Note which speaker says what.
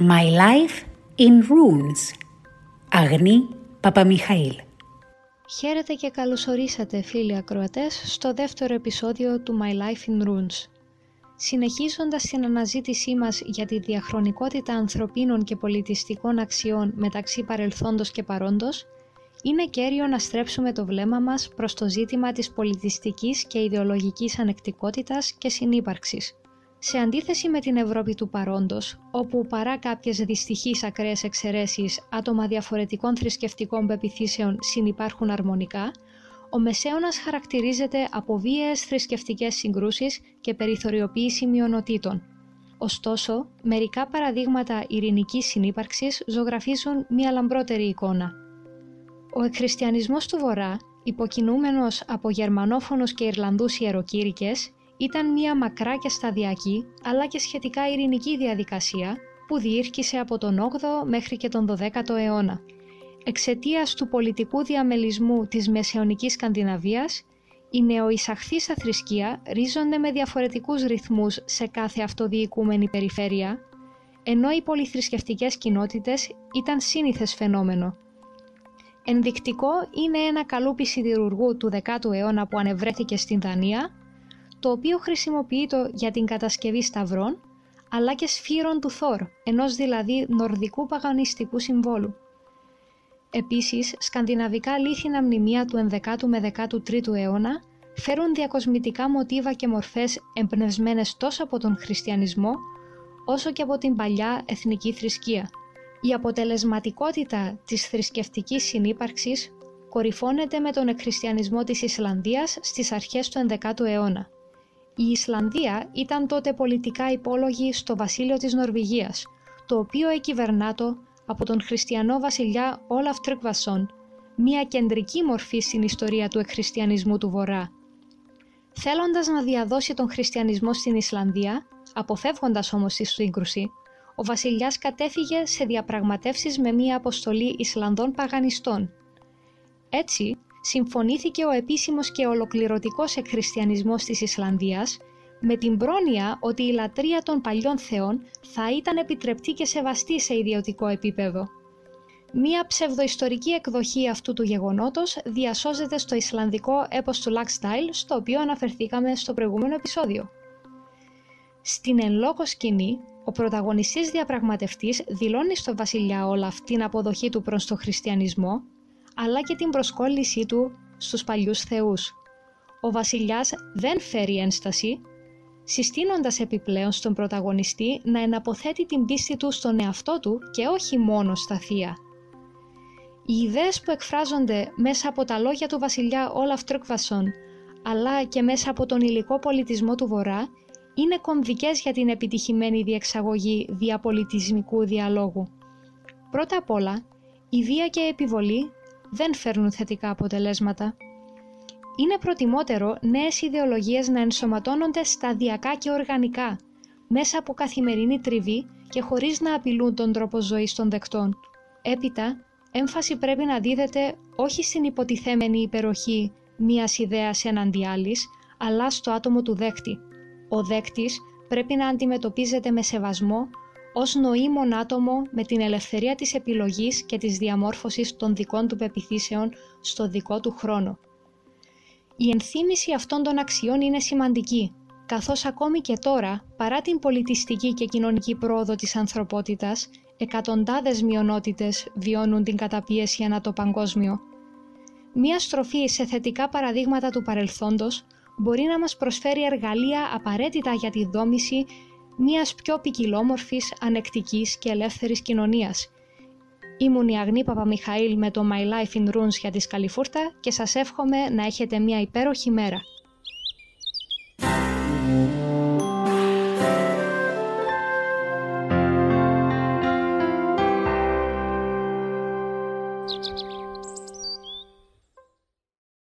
Speaker 1: My Life in Runes Αγνή Παπαμιχαήλ
Speaker 2: Χαίρετε και καλωσορίσατε φίλοι ακροατές στο δεύτερο επεισόδιο του My Life in Runes. Συνεχίζοντας την αναζήτησή μας για τη διαχρονικότητα ανθρωπίνων και πολιτιστικών αξιών μεταξύ παρελθόντος και παρόντος, είναι κέριο να στρέψουμε το βλέμμα μας προς το ζήτημα της πολιτιστικής και ιδεολογικής ανεκτικότητας και συνύπαρξης. Σε αντίθεση με την Ευρώπη του παρόντος, όπου παρά κάποιες δυστυχείς ακραίες εξαιρέσεις άτομα διαφορετικών θρησκευτικών πεπιθήσεων συνυπάρχουν αρμονικά, ο Μεσαίωνας χαρακτηρίζεται από βίαιες θρησκευτικές συγκρούσεις και περιθωριοποίηση μειονοτήτων. Ωστόσο, μερικά παραδείγματα ειρηνικής συνύπαρξης ζωγραφίζουν μια λαμπρότερη εικόνα. Ο εκχριστιανισμός του Βορρά, υποκινούμενος από γερμανόφωνους και Ιρλανδούς ιεροκήρυκες, ήταν μια μακρά και σταδιακή, αλλά και σχετικά ειρηνική διαδικασία που διήρκησε από τον 8ο μέχρι και τον 12ο αιώνα. Εξαιτίας του πολιτικού διαμελισμού της μεσαιωνικής Σκανδιναβίας, οι νεοεισαχθείς θρησκεία ρίζονται με διαφορετικούς ρυθμούς σε κάθε αυτοδιοικούμενη περιφέρεια, ενώ οι πολυθρησκευτικές κοινότητες ήταν σύνηθες φαινόμενο. Ενδεικτικό είναι ένα καλούπι σιδηρουργού του 10ου αιώνα που ανεβρέθηκε στην Δανία, το οποίο χρησιμοποιείται για την κατασκευή σταυρών, αλλά και σφύρων του Θόρ, ενός δηλαδή νορδικού παγανιστικού συμβόλου. Επίσης, σκανδιναβικά λίθινα μνημεία του 11ου με 13ου αιώνα φέρουν διακοσμητικά μοτίβα και μορφές εμπνευσμένες τόσο από τον χριστιανισμό, όσο και από την παλιά εθνική θρησκεία. Η αποτελεσματικότητα της θρησκευτικής συνύπαρξης κορυφώνεται με τον εκχριστιανισμό της Ισλανδίας στις αρχές του 11ου αιώνα. Η Ισλανδία ήταν τότε πολιτικά υπόλογη στο βασίλειο της Νορβηγίας, το οποίο εκυβερνάτο από τον χριστιανό βασιλιά Όλαφ Τρικβασόν, μια κεντρική μορφή στην ιστορία του εκχριστιανισμού του Βορρά. Θέλοντας να διαδώσει τον χριστιανισμό στην Ισλανδία, αποφεύγοντας όμως τη σύγκρουση, ο βασιλιάς κατέφυγε σε διαπραγματεύσεις με μια αποστολή Ισλανδών παγανιστών. Έτσι, συμφωνήθηκε ο επίσημος και ολοκληρωτικός εκχριστιανισμός της Ισλανδίας με την πρόνοια ότι η λατρεία των παλιών θεών θα ήταν επιτρεπτή και σεβαστή σε ιδιωτικό επίπεδο. Μία ψευδοϊστορική εκδοχή αυτού του γεγονότος διασώζεται στο Ισλανδικό έπος του Style, στο οποίο αναφερθήκαμε στο προηγούμενο επεισόδιο. Στην εν λόγω σκηνή, ο πρωταγωνιστής διαπραγματευτής δηλώνει στο βασιλιά Όλαφ την αποδοχή του προς το χριστιανισμό αλλά και την προσκόλλησή του στους παλιούς θεούς. Ο βασιλιάς δεν φέρει ένσταση, συστήνοντας επιπλέον στον πρωταγωνιστή να εναποθέτει την πίστη του στον εαυτό του και όχι μόνο στα θεία. Οι ιδέες που εκφράζονται μέσα από τα λόγια του βασιλιά Όλαφ Τρουκβασόν, αλλά και μέσα από τον υλικό πολιτισμό του Βορρά, είναι κομβικές για την επιτυχημένη διεξαγωγή διαπολιτισμικού διαλόγου. Πρώτα απ' όλα, η βία και η επιβολή δεν φέρνουν θετικά αποτελέσματα. Είναι προτιμότερο νέες ιδεολογίες να ενσωματώνονται σταδιακά και οργανικά, μέσα από καθημερινή τριβή και χωρίς να απειλούν τον τρόπο ζωής των δεκτών. Έπειτα, έμφαση πρέπει να δίδεται όχι στην υποτιθέμενη υπεροχή μίας ιδέας έναντι άλλης, αλλά στο άτομο του δέκτη. Ο δέκτης πρέπει να αντιμετωπίζεται με σεβασμό, ως νοήμων άτομο με την ελευθερία της επιλογής και της διαμόρφωσης των δικών του πεπιθήσεων στο δικό του χρόνο. Η ενθύμηση αυτών των αξιών είναι σημαντική, καθώς ακόμη και τώρα, παρά την πολιτιστική και κοινωνική πρόοδο της ανθρωπότητας, εκατοντάδες μειονότητες βιώνουν την καταπίεση ανά το παγκόσμιο. Μία στροφή σε θετικά παραδείγματα του παρελθόντος μπορεί να μας προσφέρει εργαλεία απαραίτητα για τη δόμηση μιας πιο ποικιλόμορφης, ανεκτικής και ελεύθερης κοινωνίας. Ήμουν η Αγνή Παπαμιχαήλ με το My Life in Runes για τη Σκαλιφούρτα και σας εύχομαι να έχετε μια υπέροχη μέρα.